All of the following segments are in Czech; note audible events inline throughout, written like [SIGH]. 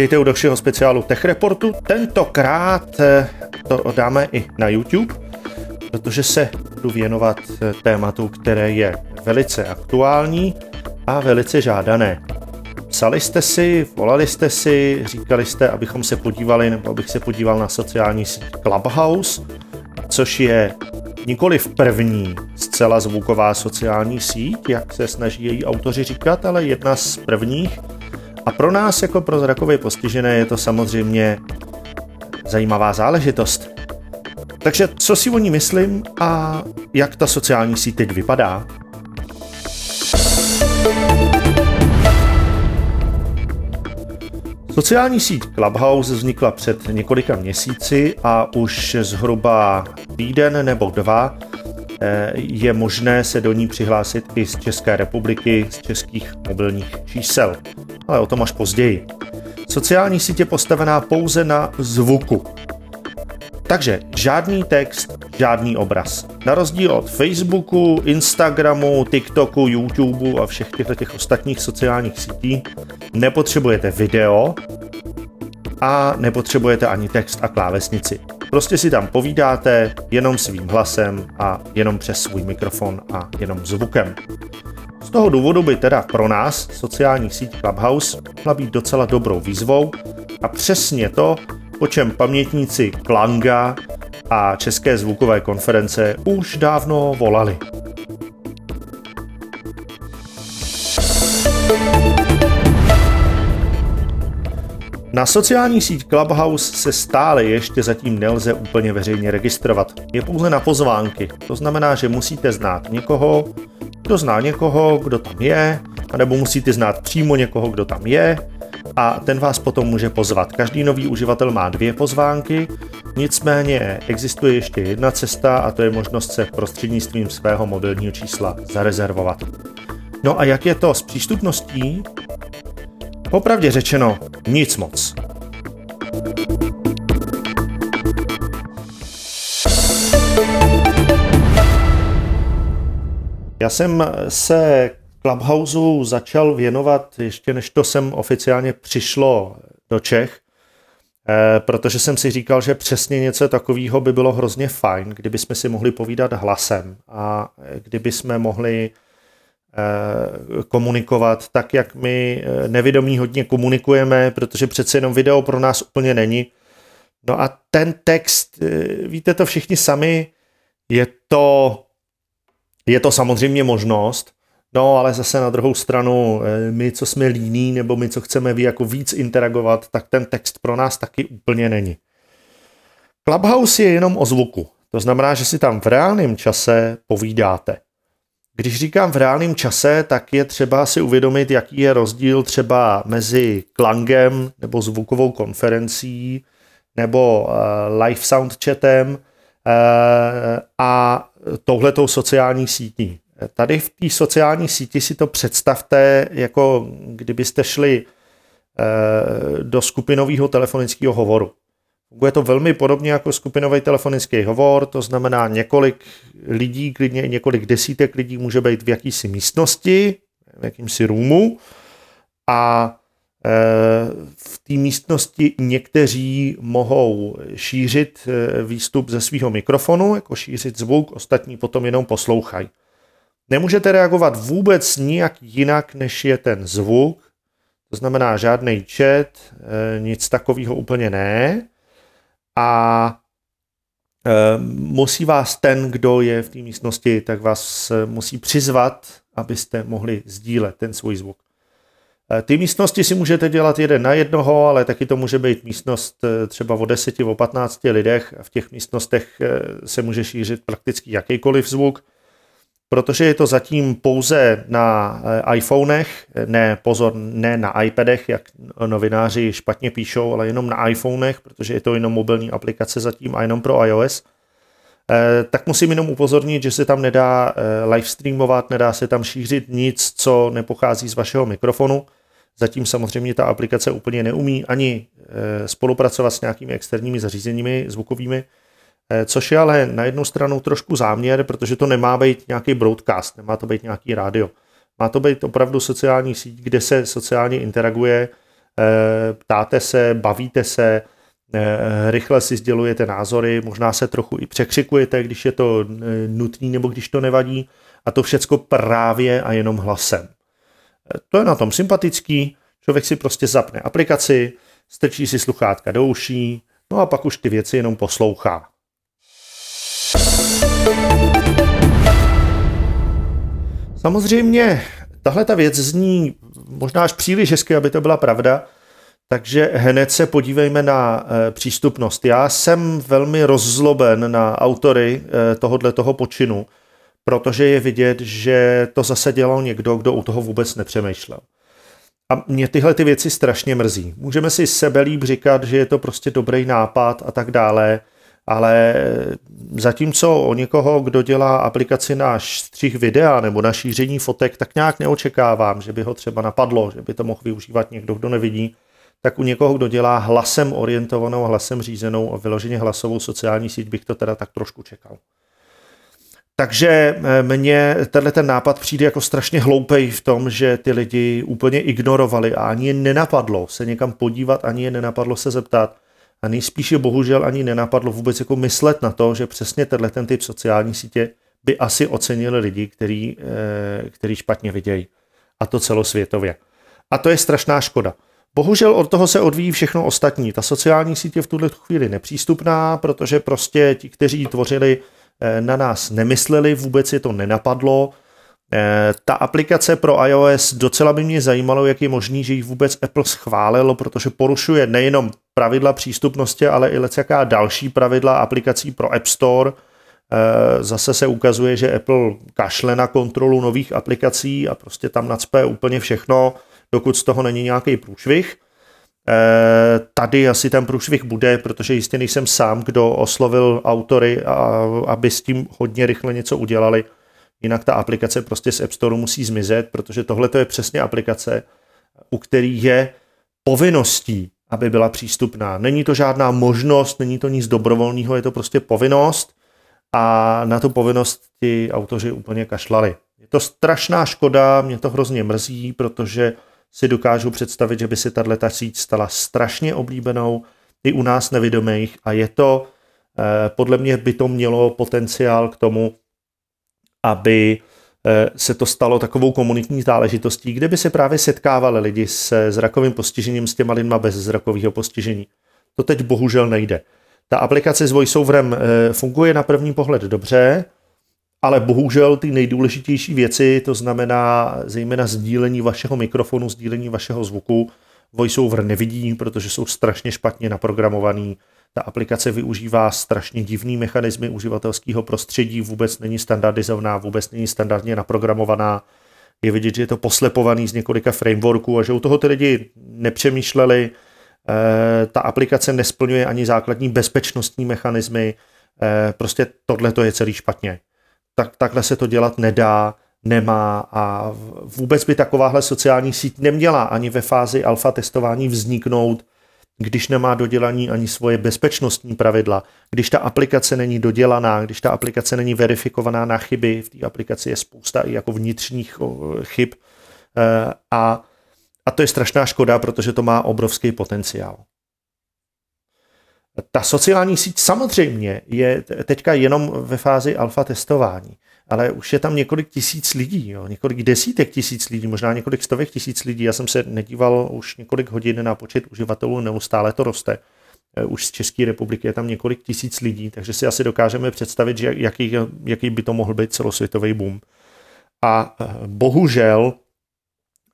Vítejte u dalšího speciálu Tech Reportu. Tentokrát eh, to dáme i na YouTube, protože se budu věnovat eh, tématu, které je velice aktuální a velice žádané. Psali jste si, volali jste si, říkali jste, abychom se podívali, nebo abych se podíval na sociální síť Clubhouse, což je nikoli v první zcela zvuková sociální síť, jak se snaží její autoři říkat, ale jedna z prvních. A pro nás jako pro zrakově postižené je to samozřejmě zajímavá záležitost. Takže co si o ní myslím a jak ta sociální síť teď vypadá? Sociální síť Clubhouse vznikla před několika měsíci a už zhruba týden nebo dva je možné se do ní přihlásit i z České republiky, z českých mobilních čísel. Ale o tom až později. Sociální je postavená pouze na zvuku. Takže žádný text, žádný obraz. Na rozdíl od Facebooku, Instagramu, TikToku, YouTubeu a všech těchto těch ostatních sociálních sítí nepotřebujete video a nepotřebujete ani text a klávesnici. Prostě si tam povídáte jenom svým hlasem a jenom přes svůj mikrofon a jenom zvukem. Z toho důvodu by teda pro nás sociální síť Clubhouse mohla být docela dobrou výzvou a přesně to, po čem pamětníci Klanga a České zvukové konference už dávno volali. Na sociální síť Clubhouse se stále ještě zatím nelze úplně veřejně registrovat. Je pouze na pozvánky. To znamená, že musíte znát někoho, kdo zná někoho, kdo tam je, anebo musíte znát přímo někoho, kdo tam je, a ten vás potom může pozvat. Každý nový uživatel má dvě pozvánky, nicméně existuje ještě jedna cesta a to je možnost se prostřednictvím svého mobilního čísla zarezervovat. No a jak je to s přístupností? Popravdě řečeno, nic moc. Já jsem se Clubhouse začal věnovat ještě než to sem oficiálně přišlo do Čech, eh, protože jsem si říkal, že přesně něco takového by bylo hrozně fajn, kdyby jsme si mohli povídat hlasem a kdyby jsme mohli komunikovat tak, jak my eh, nevědomí hodně komunikujeme, protože přece jenom video pro nás úplně není. No a ten text, víte to všichni sami, je to, je to samozřejmě možnost, No, ale zase na druhou stranu, eh, my, co jsme líní, nebo my, co chceme ví, jako víc interagovat, tak ten text pro nás taky úplně není. Clubhouse je jenom o zvuku. To znamená, že si tam v reálném čase povídáte. Když říkám v reálném čase, tak je třeba si uvědomit, jaký je rozdíl třeba mezi klangem nebo zvukovou konferencí nebo uh, live sound chatem uh, a touhletou sociální sítí. Tady v té sociální síti si to představte, jako kdybyste šli eh, do skupinového telefonického hovoru. Funguje to velmi podobně jako skupinový telefonický hovor, to znamená několik lidí, klidně několik desítek lidí může být v jakýsi místnosti, v jakýmsi roomu a eh, v té místnosti někteří mohou šířit eh, výstup ze svého mikrofonu, jako šířit zvuk, ostatní potom jenom poslouchají. Nemůžete reagovat vůbec nijak jinak, než je ten zvuk, to znamená žádný chat, eh, nic takového úplně ne. A eh, musí vás ten, kdo je v té místnosti, tak vás eh, musí přizvat, abyste mohli sdílet ten svůj zvuk. Ty místnosti si můžete dělat jeden na jednoho, ale taky to může být místnost třeba o 10, o 15 lidech. V těch místnostech se může šířit prakticky jakýkoliv zvuk protože je to zatím pouze na eh, iPhonech, ne pozor, ne na iPadech, jak novináři špatně píšou, ale jenom na iPhonech, protože je to jenom mobilní aplikace zatím a jenom pro iOS, eh, tak musím jenom upozornit, že se tam nedá eh, live streamovat, nedá se tam šířit nic, co nepochází z vašeho mikrofonu. Zatím samozřejmě ta aplikace úplně neumí ani spolupracovat s nějakými externími zařízeními zvukovými, což je ale na jednu stranu trošku záměr, protože to nemá být nějaký broadcast, nemá to být nějaký rádio. Má to být opravdu sociální síť, kde se sociálně interaguje, ptáte se, bavíte se, rychle si sdělujete názory, možná se trochu i překřikujete, když je to nutný nebo když to nevadí a to všecko právě a jenom hlasem. To je na tom sympatický, člověk si prostě zapne aplikaci, strčí si sluchátka do uší, no a pak už ty věci jenom poslouchá. Samozřejmě, tahle ta věc zní možná až příliš hezky, aby to byla pravda, takže hned se podívejme na e, přístupnost. Já jsem velmi rozzloben na autory e, tohohle toho počinu, protože je vidět, že to zase dělal někdo, kdo u toho vůbec nepřemýšlel. A mě tyhle ty věci strašně mrzí. Můžeme si sebelíb říkat, že je to prostě dobrý nápad a tak dále, ale zatímco o někoho, kdo dělá aplikaci na střih videa nebo na šíření fotek, tak nějak neočekávám, že by ho třeba napadlo, že by to mohl využívat někdo, kdo nevidí, tak u někoho, kdo dělá hlasem orientovanou, hlasem řízenou a vyloženě hlasovou sociální síť, bych to teda tak trošku čekal. Takže eh, mně tenhle ten nápad přijde jako strašně hloupej v tom, že ty lidi úplně ignorovali a ani je nenapadlo se někam podívat, ani je nenapadlo se zeptat a nejspíše bohužel ani nenapadlo vůbec jako myslet na to, že přesně tenhle ten typ sociální sítě by asi ocenili lidi, který, eh, který špatně vidějí. A to celosvětově. A to je strašná škoda. Bohužel od toho se odvíjí všechno ostatní. Ta sociální sítě je v tuhle chvíli nepřístupná, protože prostě ti, kteří tvořili Eh, na nás nemysleli, vůbec je to nenapadlo. Eh, ta aplikace pro iOS docela by mě zajímalo, jak je možný, že ji vůbec Apple schválilo, protože porušuje nejenom pravidla přístupnosti, ale i jaká další pravidla aplikací pro App Store. Eh, zase se ukazuje, že Apple kašle na kontrolu nových aplikací a prostě tam nacpe úplně všechno, dokud z toho není nějaký průšvih. Eh, tady asi ten průšvih bude, protože jistě nejsem sám, kdo oslovil autory, aby s tím hodně rychle něco udělali. Jinak ta aplikace prostě z App Store musí zmizet, protože tohle je přesně aplikace, u který je povinností, aby byla přístupná. Není to žádná možnost, není to nic dobrovolného, je to prostě povinnost a na tu povinnost ti autoři úplně kašlali. Je to strašná škoda, mě to hrozně mrzí, protože si dokážu představit, že by si tato síť stala strašně oblíbenou i u nás nevědomých a je to, eh, podle mě by to mělo potenciál k tomu, aby eh, se to stalo takovou komunitní záležitostí, kde by se právě setkávali lidi se zrakovým postižením s těma lidma bez zrakového postižení. To teď bohužel nejde. Ta aplikace s VoiceOverem eh, funguje na první pohled dobře, ale bohužel ty nejdůležitější věci, to znamená zejména sdílení vašeho mikrofonu, sdílení vašeho zvuku, VoiceOver nevidí, protože jsou strašně špatně naprogramovaný. Ta aplikace využívá strašně divný mechanismy uživatelského prostředí, vůbec není standardizovaná, vůbec není standardně naprogramovaná. Je vidět, že je to poslepovaný z několika frameworků a že u toho ty lidi nepřemýšleli. E, ta aplikace nesplňuje ani základní bezpečnostní mechanismy. E, prostě tohle to je celý špatně tak, takhle se to dělat nedá, nemá a vůbec by takováhle sociální síť neměla ani ve fázi alfa testování vzniknout, když nemá dodělaní ani svoje bezpečnostní pravidla, když ta aplikace není dodělaná, když ta aplikace není verifikovaná na chyby, v té aplikaci je spousta i jako vnitřních chyb e, a, a to je strašná škoda, protože to má obrovský potenciál. Ta sociální síť samozřejmě je teďka jenom ve fázi alfa testování, ale už je tam několik tisíc lidí, jo, několik desítek tisíc lidí, možná několik stovek tisíc lidí. Já jsem se nedíval už několik hodin na počet uživatelů, neustále to roste. Eh, už z České republiky je tam několik tisíc lidí, takže si asi dokážeme představit, že jaký, jaký by to mohl být celosvětový boom. A eh, bohužel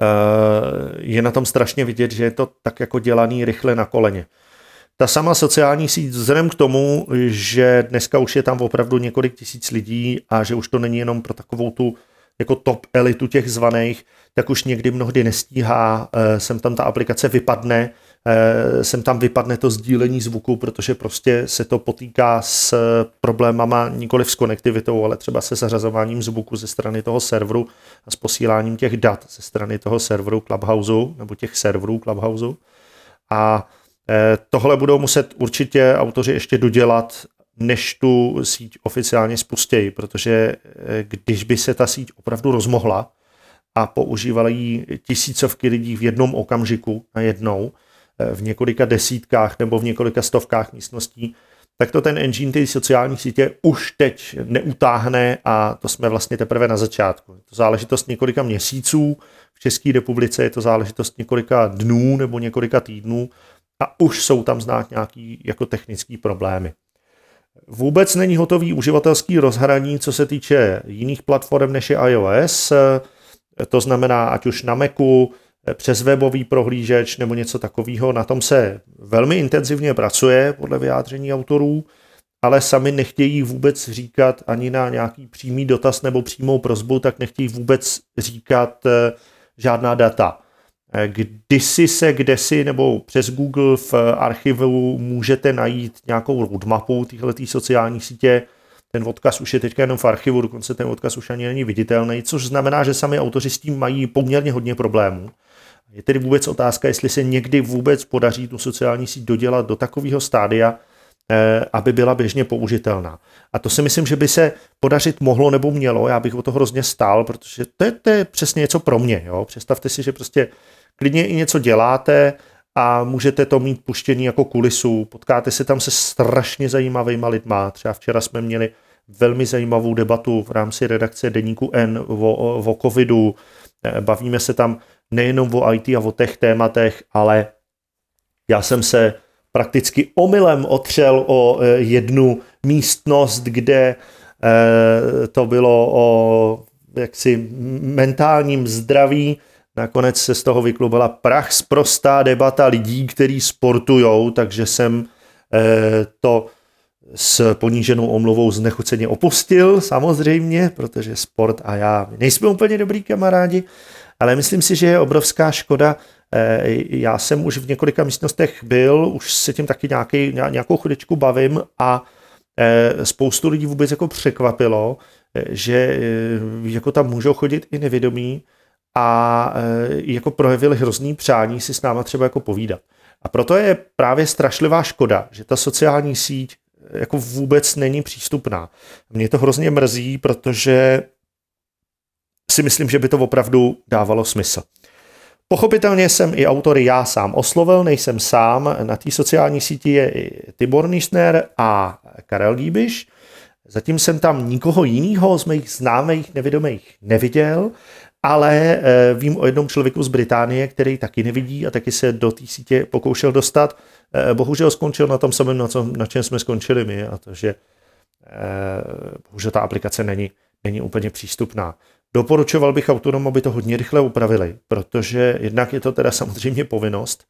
eh, je na tom strašně vidět, že je to tak jako dělaný rychle na koleně. Ta sama sociální síť, vzhledem k tomu, že dneska už je tam opravdu několik tisíc lidí a že už to není jenom pro takovou tu jako top elitu těch zvaných, tak už někdy mnohdy nestíhá, eh, sem tam ta aplikace vypadne, eh, sem tam vypadne to sdílení zvuku, protože prostě se to potýká s problémama nikoli s konektivitou, ale třeba se zařazováním zvuku ze strany toho serveru a s posíláním těch dat ze strany toho serveru Clubhouse nebo těch serverů Clubhouse. A tohle budou muset určitě autoři ještě dodělat, než tu síť oficiálně spustějí, protože eh, když by se ta síť opravdu rozmohla a používali ji tisícovky lidí v jednom okamžiku na jednou, eh, v několika desítkách nebo v několika stovkách místností, tak to ten engine ty sociální sítě už teď neutáhne a to jsme vlastně teprve na začátku. Je to záležitost několika měsíců, v České republice je to záležitost několika dnů nebo několika týdnů a už jsou tam znát nějaký jako technický problémy. Vůbec není hotový uživatelský rozhraní, co se týče jiných platform než je iOS, to znamená ať už na Macu, přes webový prohlížeč nebo něco takového. Na tom se velmi intenzivně pracuje podle vyjádření autorů, ale sami nechtějí vůbec říkat ani na nějaký přímý dotaz nebo přímou prozbu, tak nechtějí vůbec říkat eh, žádná data. Eh, kdysi se kdesi nebo přes Google v archivu můžete najít nějakou roadmapu téhle sociální sítě, ten odkaz už je teďka jenom v archivu, dokonce ten odkaz už ani není viditelný, což znamená, že sami autoři s tím mají poměrně hodně problémů. Je tedy vůbec otázka, jestli se někdy vůbec podaří tu sociální síť dodělat do takového stádia, eh, aby byla běžně použitelná. A to si myslím, že by se podařit mohlo nebo mělo, já bych o to hrozně stál, protože to je, to je přesně něco pro mě. Jo? Představte si, že prostě klidně i něco děláte a můžete to mít puštěný jako kulisu, potkáte se tam se strašně zajímavými lidma. Třeba včera jsme měli velmi zajímavou debatu v rámci redakce Deníku N o, o covidu, bavíme se tam nejenom o IT a o těch tématech, ale já jsem se prakticky omylem otřel o e, jednu místnost, kde e, to bylo o jaksi mentálním zdraví. Nakonec se z toho vyklubala prach sprostá debata lidí, kteří sportujou, takže jsem e, to s poníženou omluvou znechuceně opustil, samozřejmě, protože sport a já nejsme úplně dobrý kamarádi, ale myslím si, že je obrovská škoda. Eh, já jsem už v několika místnostech byl, už se tím taky nějaký, nějakou chvíličku bavím a eh, spoustu lidí vůbec jako překvapilo, eh, že jako tam můžou chodit i nevědomí a jako projevili hrozný přání si s náma třeba jako povídat. A proto je právě strašlivá škoda, že ta sociální síť jako vůbec není přístupná. Mě to hrozně mrzí, protože si myslím, že by to opravdu dávalo smysl. Pochopitelně jsem i autory já sám oslovil, nejsem sám. Na té sociální síti je i Tibor Nischner a Karel Díbiš. Zatím jsem tam nikoho jiného z mých známých nevědomých neviděl, ale eh, vím o jednom člověku z Británie, který taky nevidí a taky se do té sítě pokoušel dostat. Eh, bohužel skončil na tom samém, na, na čem jsme skončili my, a to, že eh, bohužel ta aplikace není, není úplně přístupná. Doporučoval bych autorům, aby to hodně rychle upravili, protože jednak je to teda [LAUGHS] samozřejmě povinnost,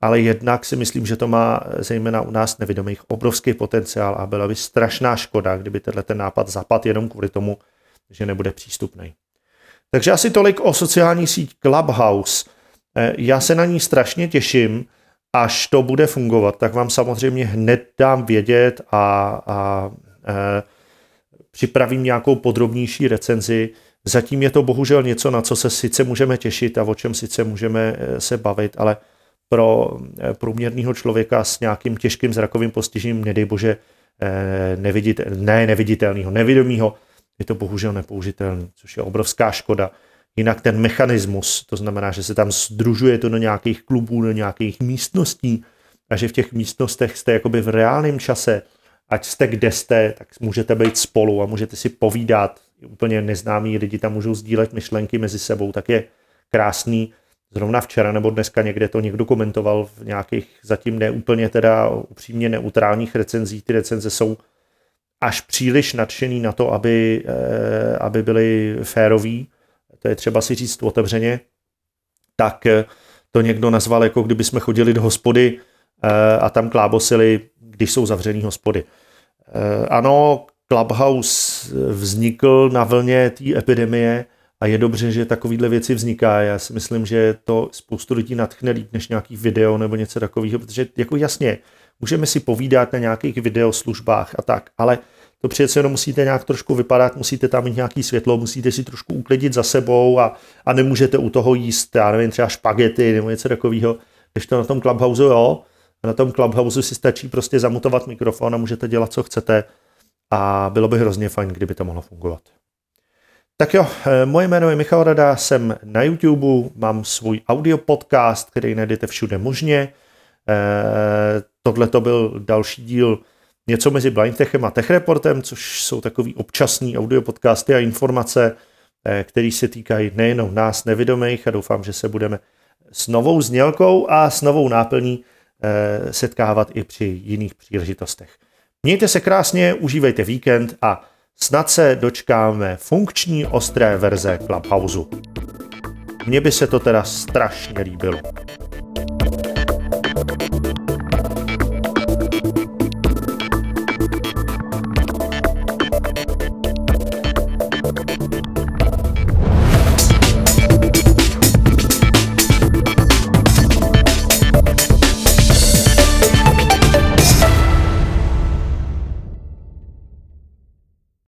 ale jednak si myslím, že to má zejména u nás nevědomých obrovský potenciál a byla by strašná škoda, kdyby tenhle ten nápad zapad jenom kvůli tomu, že nebude přístupný. Takže asi tolik o sociální síť Clubhouse. Eh, já se na ní strašně těším, až to bude fungovat, tak vám samozřejmě hned dám vědět a, a, eh, připravím nějakou podrobnější recenzi. Zatím je to bohužel něco, na co se sice můžeme těšit a o čem sice můžeme eh, se bavit, ale pro průměrného člověka s nějakým těžkým zrakovým postižením, nedej bože, neviditel, ne neviditelného, nevědomého, je to bohužel nepoužitelný, což je obrovská škoda. Jinak ten mechanismus, to znamená, že se tam združuje to do nějakých klubů, do nějakých místností a že v těch místnostech jste jakoby v reálném čase, ať jste kde jste, tak můžete být spolu a můžete si povídat, úplně neznámí lidi tam můžou sdílet myšlenky mezi sebou, tak je krásný. Zrovna včera nebo dneska někde to někdo komentoval v nějakých zatím neúplně teda upřímně neutrálních recenzích. Ty recenze jsou až příliš nadšený na to, aby, eh, aby byly féroví, to je třeba si říct otevřeně, tak eh, to někdo nazval, jako kdyby jsme chodili do hospody eh, a tam klábosili, když jsou zavřený hospody. Ano, Clubhouse vznikl na vlně té epidemie a je dobře, že takovýhle věci vzniká. Já si myslím, že to spoustu lidí natchne líp než nějaký video nebo něco takového, protože jako jasně, můžeme si povídat na nějakých videoslužbách a tak, ale to přece jenom musíte nějak trošku vypadat, musíte tam mít nějaký světlo, musíte si trošku uklidit za sebou a, a nemůžete u toho jíst, já nevím, třeba špagety nebo něco takového, když to na tom Clubhouse jo, na tom Clubhouse si stačí prostě zamutovat mikrofon a můžete dělat, co chcete a bylo by hrozně fajn, kdyby to mohlo fungovat. Tak jo, eh, moje jméno je Michal Rada, jsem na YouTube, mám svůj audio podcast, který najdete všude možně. Eh, tohle to byl další díl něco mezi Blindtechem a Techreportem, což jsou takový občasný audio podcasty a informace, eh, které se týkají nejenom nás nevidomých a doufám, že se budeme s novou znělkou a s novou náplní setkávat i při jiných příležitostech. Mějte se krásně, užívejte víkend a snad se dočkáme funkční ostré verze Clubhouse. Mně by se to teda strašně líbilo.